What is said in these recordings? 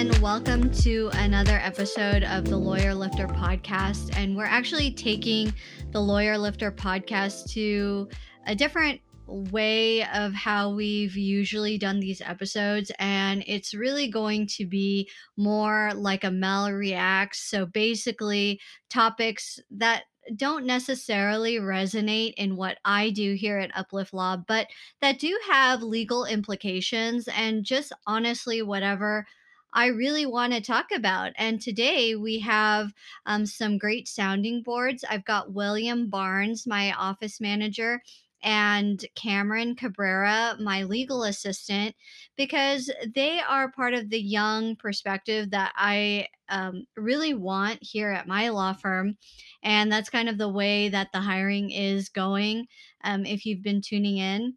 everyone. Welcome to another episode of the Lawyer Lifter podcast. And we're actually taking the Lawyer Lifter podcast to a different way of how we've usually done these episodes. And it's really going to be more like a Mel Reacts. So basically, topics that don't necessarily resonate in what I do here at Uplift Law, but that do have legal implications and just honestly, whatever I really want to talk about. And today we have um, some great sounding boards. I've got William Barnes, my office manager, and Cameron Cabrera, my legal assistant, because they are part of the young perspective that I um, really want here at my law firm. And that's kind of the way that the hiring is going, um, if you've been tuning in.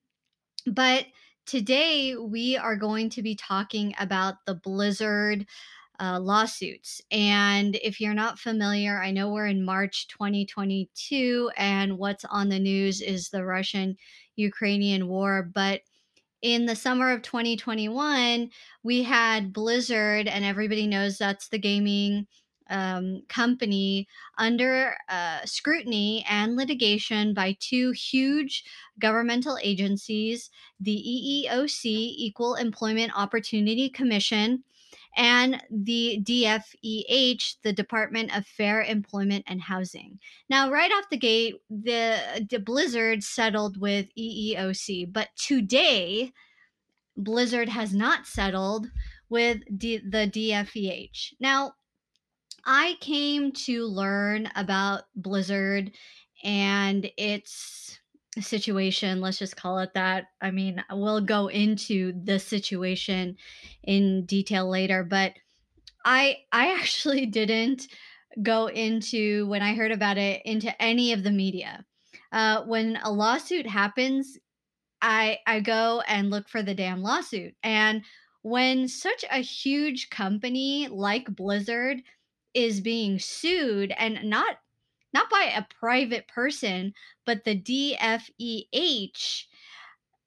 But today we are going to be talking about the Blizzard uh, lawsuits. And if you're not familiar, I know we're in March 2022, and what's on the news is the Russian Ukrainian war. But in the summer of 2021, we had Blizzard, and everybody knows that's the gaming um, company under uh, scrutiny and litigation by two huge governmental agencies the EEOC, Equal Employment Opportunity Commission, and the DFEH, the Department of Fair Employment and Housing. Now, right off the gate, the, the Blizzard settled with EEOC, but today, Blizzard has not settled with D- the DFEH. Now, I came to learn about Blizzard and its situation let's just call it that. I mean we'll go into the situation in detail later but i i actually didn't go into when i heard about it into any of the media. Uh, when a lawsuit happens i i go and look for the damn lawsuit. And when such a huge company like blizzard is being sued and not not by a private person, but the DFEH.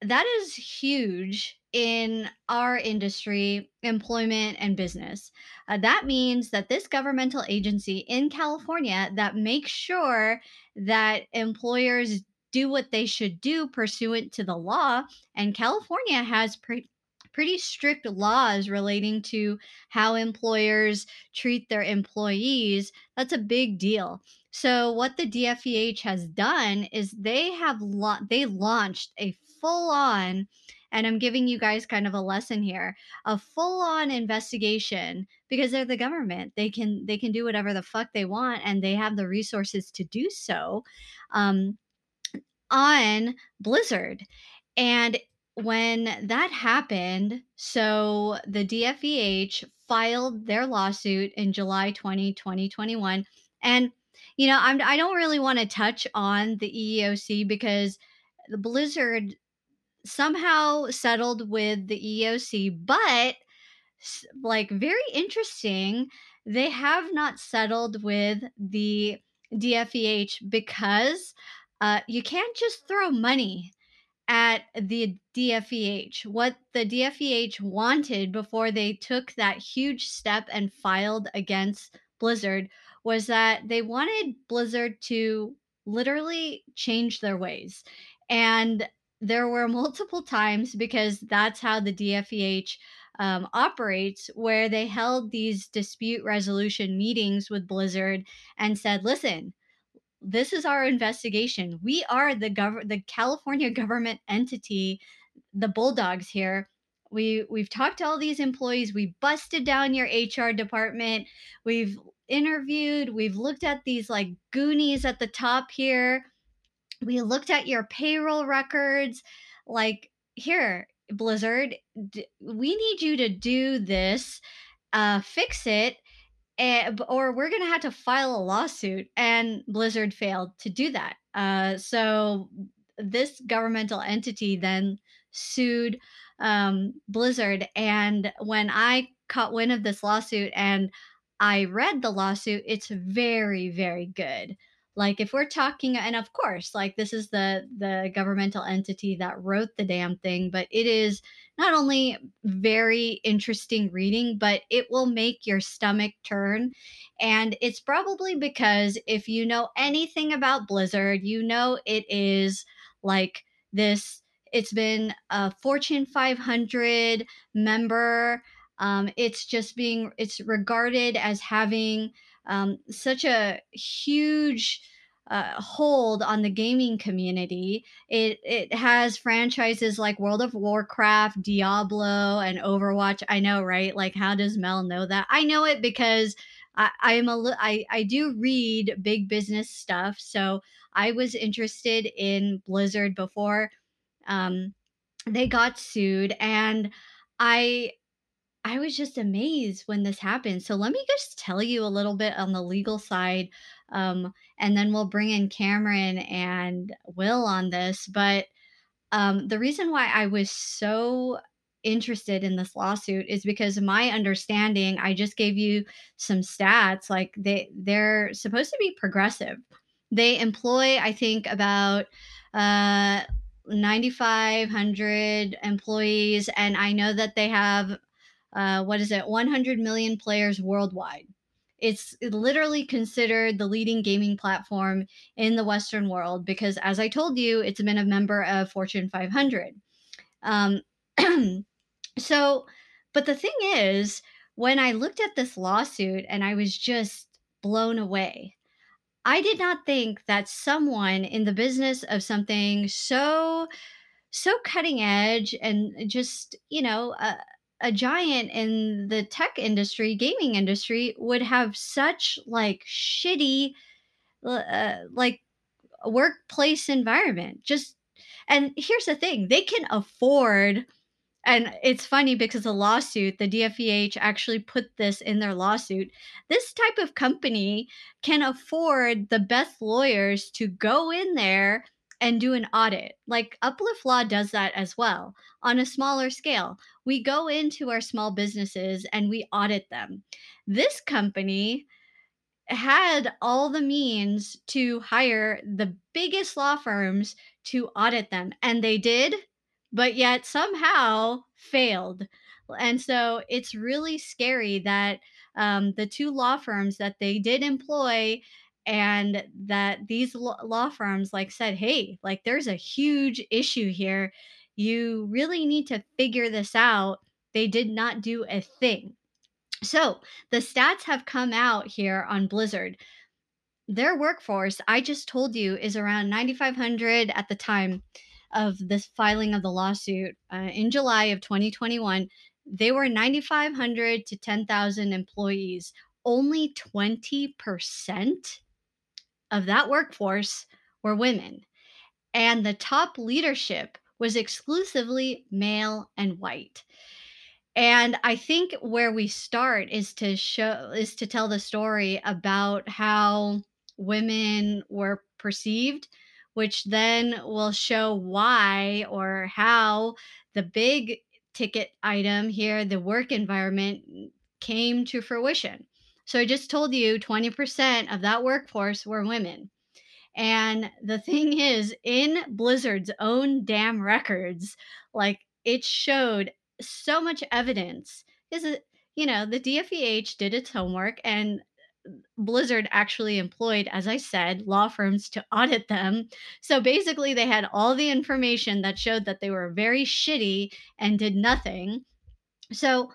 That is huge in our industry, employment, and business. Uh, that means that this governmental agency in California that makes sure that employers do what they should do pursuant to the law, and California has pre- pretty strict laws relating to how employers treat their employees. That's a big deal. So what the DFEH has done is they have la- they launched a full on and I'm giving you guys kind of a lesson here, a full on investigation because they're the government. They can they can do whatever the fuck they want and they have the resources to do so um, on Blizzard. And when that happened, so the DFEH filed their lawsuit in July 20, 2021 and you know, I'm I don't really want to touch on the EEOC because the Blizzard somehow settled with the EEOC, but like very interesting, they have not settled with the DFEH because uh, you can't just throw money at the DFEH. What the DFEH wanted before they took that huge step and filed against Blizzard was that they wanted Blizzard to literally change their ways. And there were multiple times because that's how the DFEH um, operates, where they held these dispute resolution meetings with Blizzard and said, listen, this is our investigation. We are the gov- the California government entity, the Bulldogs here. We we've talked to all these employees. We busted down your HR department. We've interviewed. We've looked at these like goonies at the top here. We looked at your payroll records. Like, here, Blizzard, d- we need you to do this, uh, fix it, and, or we're going to have to file a lawsuit. And Blizzard failed to do that. Uh, so, this governmental entity then sued um, Blizzard. And when I caught wind of this lawsuit and I read the lawsuit. It's very, very good. Like if we're talking and of course like this is the the governmental entity that wrote the damn thing but it is not only very interesting reading but it will make your stomach turn. And it's probably because if you know anything about blizzard you know it is like this it's been a fortune 500 member. Um, it's just being it's regarded as having um, such a huge uh, hold on the gaming community. It it has franchises like World of Warcraft, Diablo, and Overwatch. I know, right? Like, how does Mel know that? I know it because I, I'm a I I do read big business stuff, so I was interested in Blizzard before um, they got sued, and I I was just amazed when this happened. So let me just tell you a little bit on the legal side, um, and then we'll bring in Cameron and Will on this. But um, the reason why I was so interested in this lawsuit is because my understanding, I just gave you some stats, like they they're supposed to be progressive. They employ, I think, about uh, 9,500 employees, and I know that they have uh, what is it, 100 million players worldwide. It's literally considered the leading gaming platform in the Western world because, as I told you, it's been a member of Fortune 500. Um, so, but the thing is, when I looked at this lawsuit and I was just blown away, I did not think that someone in the business of something so so cutting edge and just you know uh, a giant in the tech industry, gaming industry, would have such like shitty, uh, like workplace environment. Just and here's the thing: they can afford. And it's funny because the lawsuit, the DFEH actually put this in their lawsuit. This type of company can afford the best lawyers to go in there and do an audit. Like Uplift Law does that as well on a smaller scale. We go into our small businesses and we audit them. This company had all the means to hire the biggest law firms to audit them, and they did, but yet somehow failed. And so it's really scary that um, the two law firms that they did employ and that these law firms like said hey like there's a huge issue here. You really need to figure this out. They did not do a thing. So the stats have come out here on blizzard. Their workforce i just told you is around 9500 at the time of this filing of the lawsuit uh, in july of 2021 they were 9500 to 10000 employees. Only 20% of that workforce were women, and the top leadership was exclusively male and white. And I think where we start is to show is to tell the story about how women were perceived, which then will show why or how the big ticket item here, the work environment, came to fruition. So I just told you 20% of that workforce were women. And the thing is, in Blizzard's own damn records, like it showed so much evidence. Is it, you know, the DFEH did its homework and Blizzard actually employed, as I said, law firms to audit them. So basically, they had all the information that showed that they were very shitty and did nothing. So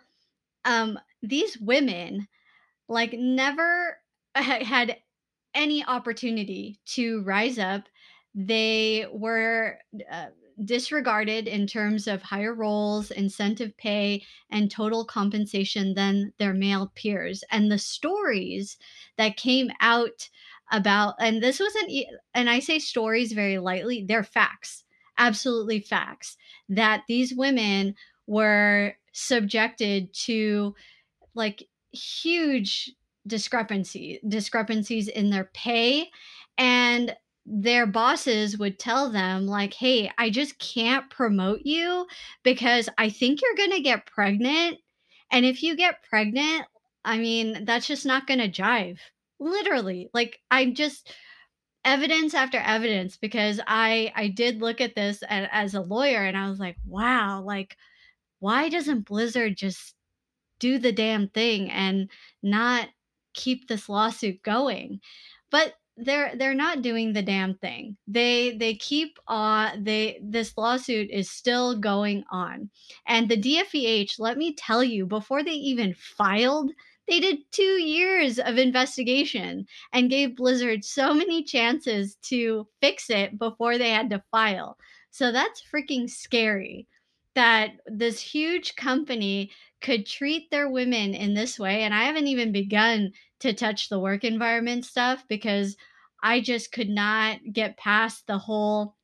um, these women like never had any opportunity to rise up. They were uh, disregarded in terms of higher roles, incentive pay, and total compensation than their male peers. And the stories that came out about, and this wasn't, and I say stories very lightly, they're facts, absolutely facts, that these women were subjected to like huge discrepancy discrepancies in their pay and their bosses would tell them like hey i just can't promote you because i think you're going to get pregnant and if you get pregnant i mean that's just not going to jive. Literally like i'm just evidence after evidence because I I did look at this as, as a lawyer and I was like, wow, like why doesn't Blizzard just do the damn thing and not keep this lawsuit going? But they're they're not doing the damn thing. They they keep on they this lawsuit is still going on. And the DFEH, let me tell you, before they even filed they did two years of investigation and gave Blizzard so many chances to fix it before they had to file. So that's freaking scary that this huge company could treat their women in this way. And I haven't even begun to touch the work environment stuff because I just could not get past the whole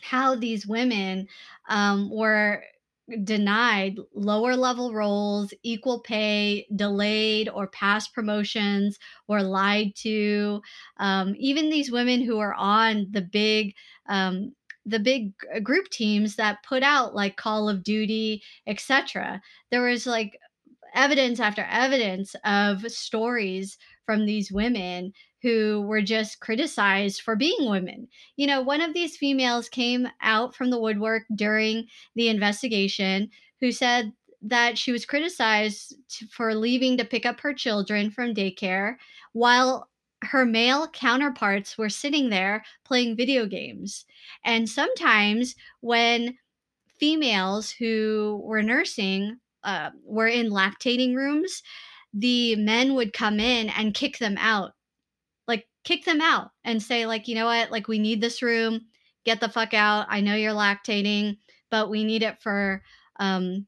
how these women um, were denied lower level roles, equal pay, delayed or past promotions, or lied to. Um, even these women who are on the big um, the big uh, group teams that put out like Call of Duty, etc. There was like evidence after evidence of stories from these women who were just criticized for being women. You know, one of these females came out from the woodwork during the investigation who said that she was criticized for leaving to pick up her children from daycare while her male counterparts were sitting there playing video games. And sometimes when females who were nursing uh, were in lactating rooms, the men would come in and kick them out like kick them out and say like you know what? Like we need this room. Get the fuck out. I know you're lactating but we need it for um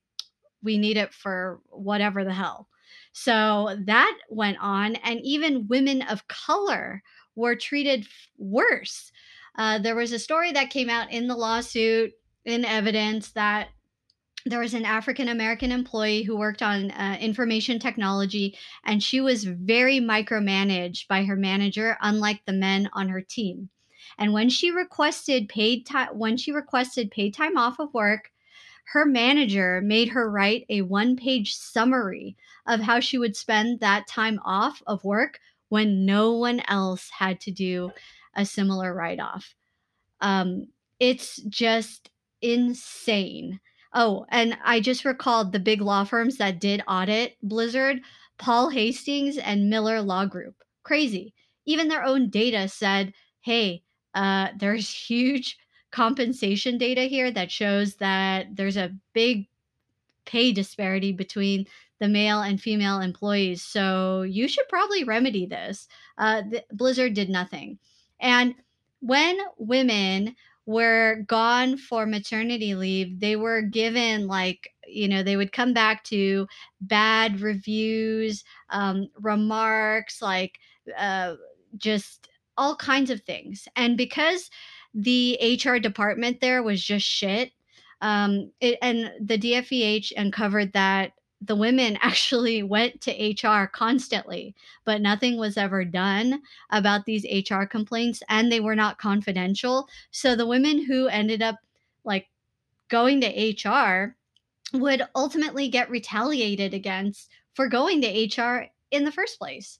we need it for whatever the hell so that went on and even women of color were treated worse uh, there was a story that came out in the lawsuit in evidence that there was an African American employee who worked on uh, information technology, and she was very micromanaged by her manager, unlike the men on her team. And when she requested paid time, when she requested paid time off of work, her manager made her write a one-page summary of how she would spend that time off of work when no one else had to do a similar write-off. Um, it's just insane Oh, and I just recalled the big law firms that did audit Blizzard Paul Hastings and Miller Law Group. Crazy. Even their own data said, hey, uh, there's huge compensation data here that shows that there's a big pay disparity between the male and female employees. So you should probably remedy this. Uh, Blizzard did nothing. And when women were gone for maternity leave, they were given like, you know, they would come back to bad reviews, um, remarks, like uh, just all kinds of things. And because the HR department there was just shit, um, it, and the DFEH uncovered that the women actually went to HR constantly, but nothing was ever done about these HR complaints and they were not confidential. So the women who ended up like going to HR would ultimately get retaliated against for going to HR in the first place.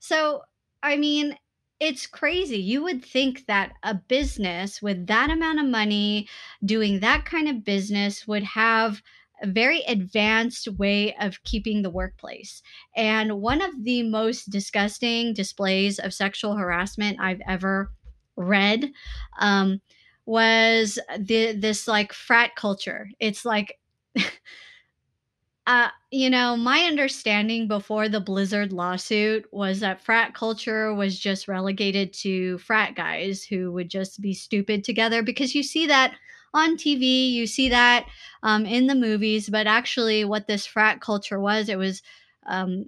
So, I mean, it's crazy. You would think that a business with that amount of money doing that kind of business would have a very advanced way of keeping the workplace. And one of the most disgusting displays of sexual harassment I've ever read um, was the this like frat culture. It's like uh, you know, my understanding before the Blizzard lawsuit was that frat culture was just relegated to frat guys who would just be stupid together because you see that on TV, you see that um, in the movies, but actually, what this frat culture was, it was. Um,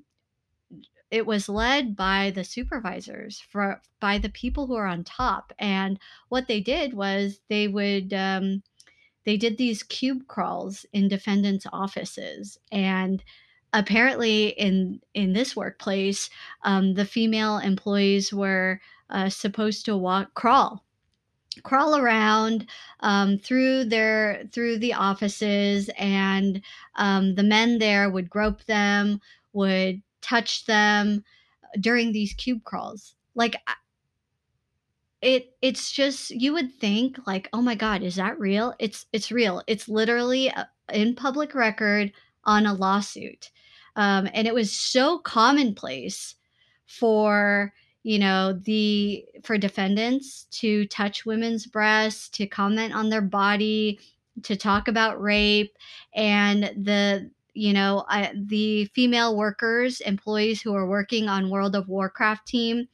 it was led by the supervisors for by the people who are on top and what they did was they would um, they did these cube crawls in defendants offices and apparently in in this workplace um, the female employees were uh, supposed to walk crawl crawl around um, through their through the offices and um, the men there would grope them would touch them during these cube crawls. Like it it's just you would think like oh my god is that real? It's it's real. It's literally uh, in public record on a lawsuit. Um, and it was so commonplace for you know the for defendants to touch women's breasts to comment on their body to talk about rape and the you know I, the female workers employees who are working on world of warcraft team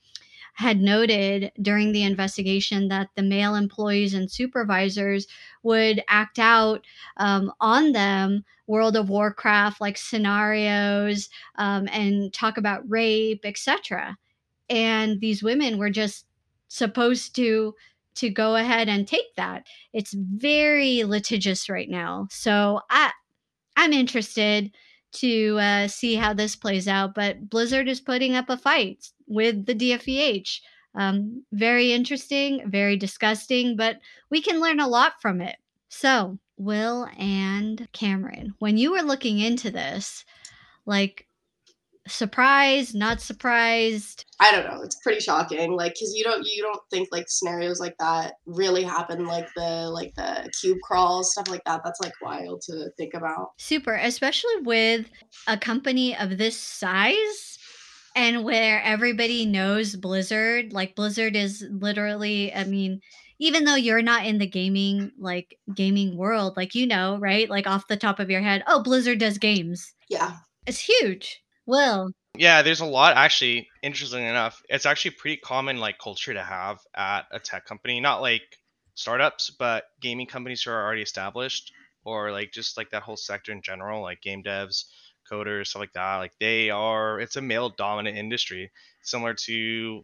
had noted during the investigation that the male employees and supervisors would act out um, on them world of warcraft like scenarios um, and talk about rape etc and these women were just supposed to to go ahead and take that. It's very litigious right now. So i i'm interested to uh, see how this plays out. But Blizzard is putting up a fight with the DFEH. Um, very interesting, very disgusting, but we can learn a lot from it. So, Will and Cameron, when you were looking into this, like surprised, not surprised? I don't know. It's pretty shocking. Like, cause you don't you don't think like scenarios like that really happen. Like the like the cube crawls stuff like that. That's like wild to think about. Super, especially with a company of this size and where everybody knows Blizzard. Like Blizzard is literally, I mean, even though you're not in the gaming like gaming world, like you know, right? Like off the top of your head, oh, Blizzard does games. Yeah. It's huge. Will. Yeah, there's a lot actually. Interesting enough, it's actually pretty common like culture to have at a tech company. Not like startups, but gaming companies who are already established, or like just like that whole sector in general, like game devs, coders, stuff like that. Like they are, it's a male dominant industry, similar to,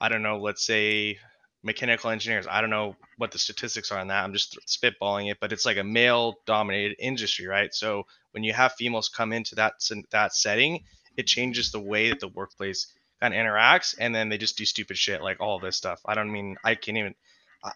I don't know, let's say mechanical engineers. I don't know what the statistics are on that. I'm just spitballing it, but it's like a male dominated industry, right? So when you have females come into that that setting, it changes the way that the workplace kind of interacts, and then they just do stupid shit like all this stuff. I don't mean I can't even.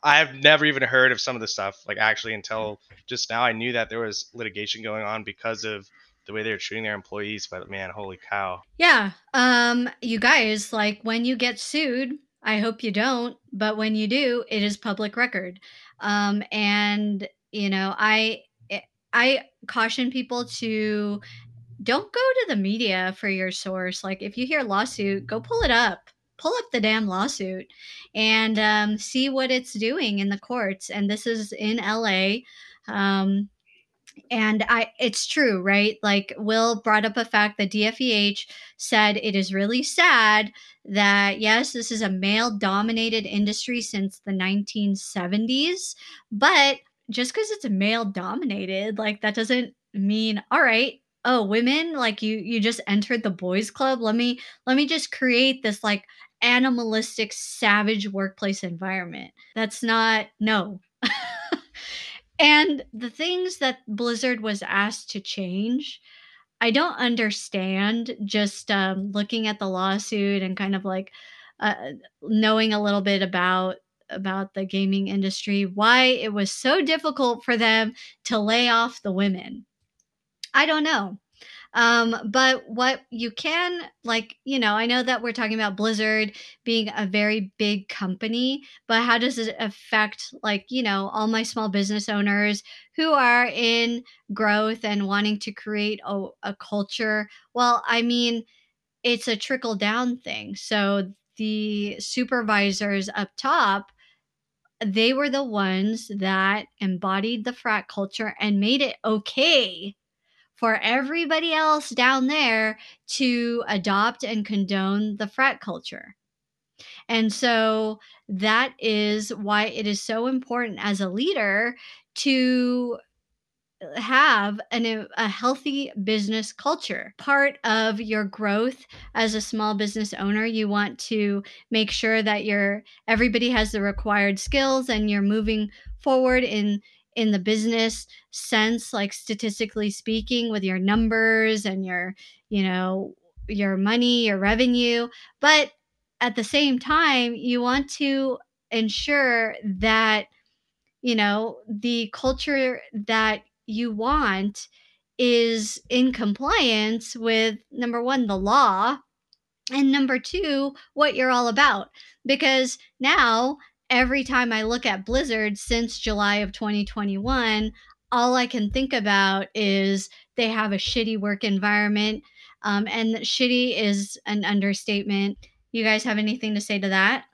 I've never even heard of some of the stuff like actually until just now. I knew that there was litigation going on because of the way they're treating their employees. But man, holy cow! Yeah, um, you guys like when you get sued I hope you don't, but when you do, it is public record. Um, and you know, I eh, I caution people to don't go to the media for your source. Like if you hear lawsuit, go pull it up. Pull up the damn lawsuit and um, see what it's doing in the courts. And this is in LA. Um, and I it's true, right? Like Will brought up a fact that DFEH said it is really sad that yes, this is a male dominated industry since the 1970s, but just because it's male dominated, like that doesn't mean all right, oh, women, like you you just entered the boys club. Let me let me just create this like animalistic savage workplace environment. That's not no. And the things that Blizzard was asked to change, I don't understand just um, looking at the lawsuit and kind of like uh, knowing a little bit about about the gaming industry why it was so difficult for them to lay off the women. I don't know. Um, but what you can, like, you know, I know that we're talking about Blizzard being a very big company, but how does it affect, like, you know, all my small business owners who are in growth and wanting to create a, a culture? Well, I mean, it's a trickle down thing. So the supervisors up top, they were the ones that embodied the frat culture and made it okay for everybody else down there to adopt and condone the frat culture. And so that is why it is so important as a leader to have an, a healthy business culture. Part of your growth as a small business owner, you want to make sure that your everybody has the required skills and you're moving forward in in the business sense like statistically speaking with your numbers and your you know your money your revenue but at the same time you want to ensure that you know the culture that you want is in compliance with number 1 the law and number 2 what you're all about. Because now every time I look at Blizzard since July of 2021, all I can think about is they have a shitty work environment. Um, and shitty is an understatement. You guys have anything to say to that?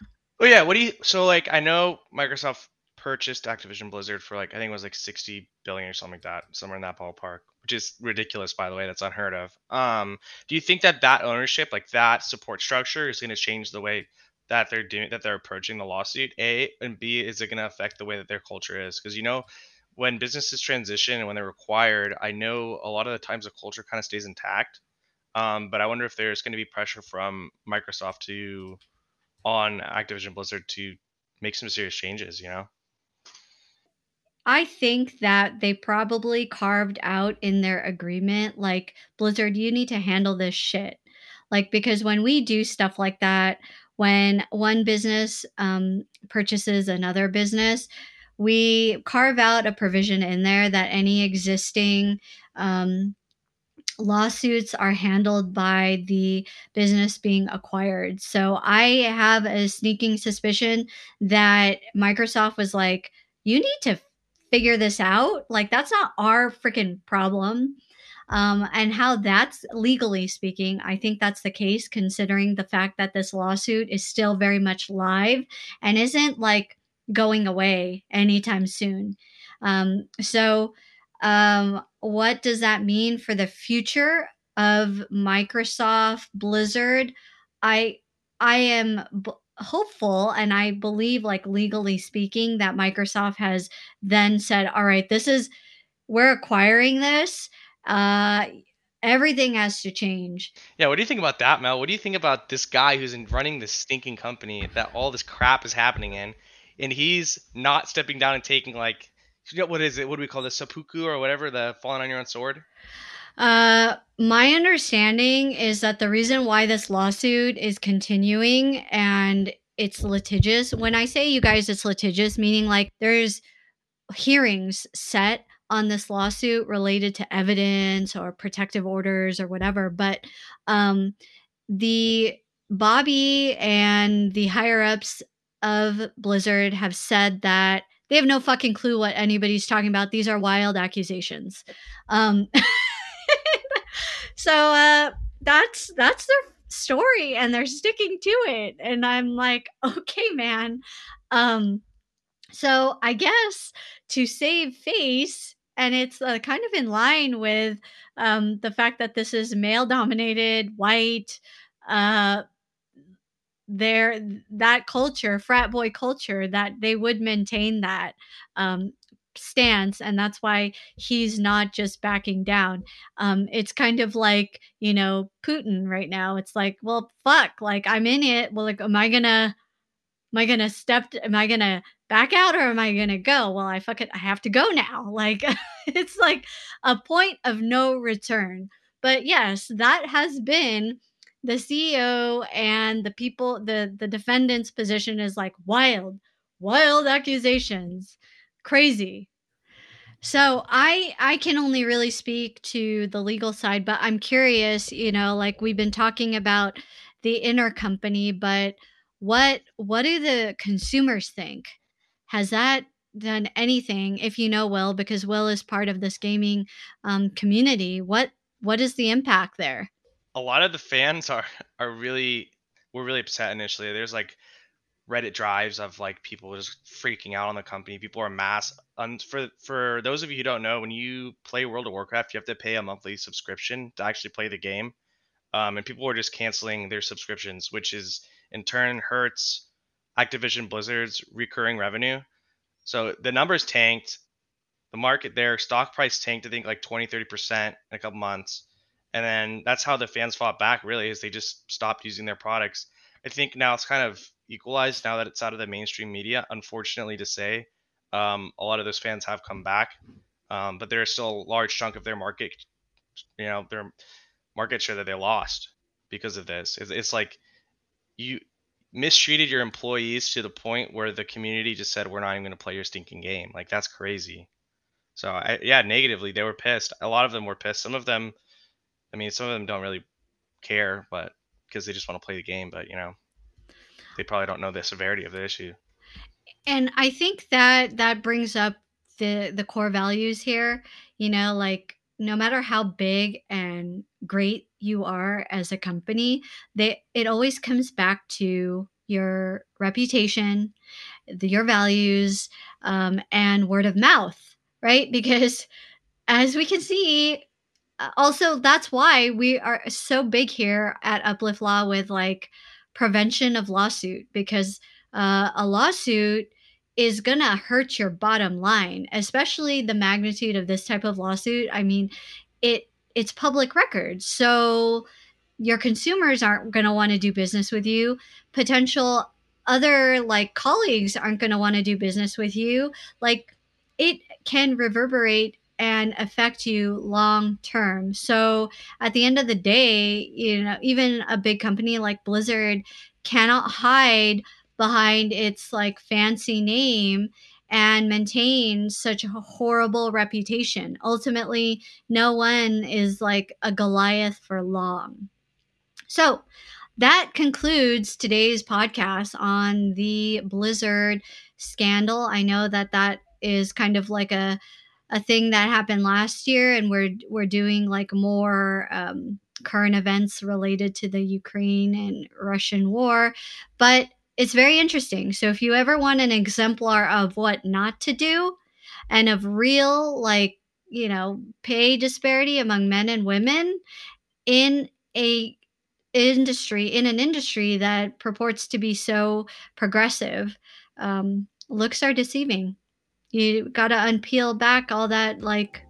Oh yeah, what do you? So like, I know Microsoft purchased Activision Blizzard for like I think it was like 60 billion or something like that, somewhere in that ballpark, which is ridiculous by the way. That's unheard of. Um, do you think that that ownership, like that support structure, is going to change the way that they're doing that they're approaching the lawsuit? A and B, is it going to affect the way that their culture is? Because you know, when businesses transition and when they're required, I know a lot of the times the culture kind of stays intact. Um, but I wonder if there's going to be pressure from Microsoft to on Activision Blizzard to make some serious changes. You know. I think that they probably carved out in their agreement, like, Blizzard, you need to handle this shit. Like, because when we do stuff like that, when one business um, purchases another business, we carve out a provision in there that any existing um, lawsuits are handled by the business being acquired. So I have a sneaking suspicion that Microsoft was like, you need to figure this out. Like, that's not our freaking problem. Um, and how that's legally speaking, I think that's the case, considering the fact that this lawsuit is still very much live and isn't like going away anytime soon. Um, so, um, what does that mean for the future of Microsoft Blizzard? I I am b- hopeful and I believe like legally speaking that Microsoft has then said, "All right, this is we're acquiring this. Uh everything has to change." Yeah, what do you think about that, Mel? What do you think about this guy who's in running this stinking company that all this crap is happening in and he's not stepping down and taking like what is it? What do we call this? Seppuku or whatever, the falling on your own sword? Uh, my understanding is that the reason why this lawsuit is continuing and it's litigious. When I say you guys, it's litigious, meaning like there's hearings set on this lawsuit related to evidence or protective orders or whatever. But um, the Bobby and the higher ups of Blizzard have said that they have no fucking clue what anybody's talking about. These are wild accusations. Um, so uh, that's that's their story, and they're sticking to it. And I'm like, okay, man. Um, so I guess to save face, and it's uh, kind of in line with um, the fact that this is male dominated, white, uh, their that culture frat boy culture that they would maintain that um, stance and that's why he's not just backing down. Um it's kind of like you know putin right now. It's like well fuck like i'm in it. Well like am i gonna am i gonna step am i gonna back out or am i gonna go? Well i fuck it i have to go now. Like it's like a point of no return. But yes that has been the CEO and the people the the defendant's position is like wild wild accusations. Crazy. So i i can only really speak to the legal side but i'm curious you know like we've been talking about the inner company but what what do the consumers think has that done anything if you know will because will is part of this gaming um, community what what is the impact there a lot of the fans are are really were really upset initially. There's like Reddit drives of like people just freaking out on the company. People are mass. And for for those of you who don't know, when you play World of Warcraft, you have to pay a monthly subscription to actually play the game. Um, and people were just canceling their subscriptions, which is in turn hurts Activision Blizzard's recurring revenue. So the numbers tanked. The market there, stock price tanked, I think like 20, 30% in a couple months and then that's how the fans fought back really is they just stopped using their products i think now it's kind of equalized now that it's out of the mainstream media unfortunately to say um, a lot of those fans have come back um, but there's still a large chunk of their market you know their market share that they lost because of this it's, it's like you mistreated your employees to the point where the community just said we're not even going to play your stinking game like that's crazy so I, yeah negatively they were pissed a lot of them were pissed some of them I mean, some of them don't really care, but because they just want to play the game, but you know, they probably don't know the severity of the issue. And I think that that brings up the the core values here. You know, like no matter how big and great you are as a company, they it always comes back to your reputation, the, your values, um, and word of mouth, right? Because as we can see, uh, also that's why we are so big here at Uplift Law with like prevention of lawsuit because uh, a lawsuit is going to hurt your bottom line, especially the magnitude of this type of lawsuit. I mean, it it's public record. So your consumers aren't going to want to do business with you. Potential other like colleagues aren't going to want to do business with you. Like it can reverberate and affect you long term. So at the end of the day, you know, even a big company like Blizzard cannot hide behind its like fancy name and maintain such a horrible reputation. Ultimately, no one is like a Goliath for long. So, that concludes today's podcast on the Blizzard scandal. I know that that is kind of like a a thing that happened last year and we're we're doing like more um, current events related to the Ukraine and Russian war, but it's very interesting. So if you ever want an exemplar of what not to do and of real like, you know, pay disparity among men and women in a industry in an industry that purports to be so progressive um, looks are deceiving you got to unpeel back all that like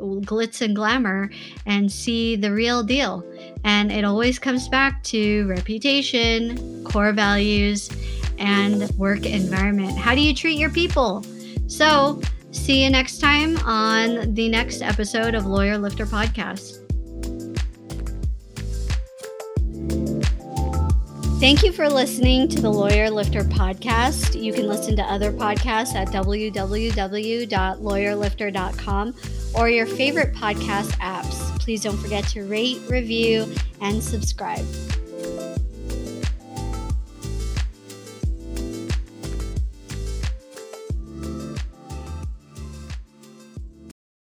glitz and glamour and see the real deal. And it always comes back to reputation, core values, and work environment. How do you treat your people? So, see you next time on the next episode of Lawyer Lifter Podcast. Thank you for listening to the Lawyer Lifter podcast. You can listen to other podcasts at www.lawyerlifter.com or your favorite podcast apps. Please don't forget to rate, review, and subscribe.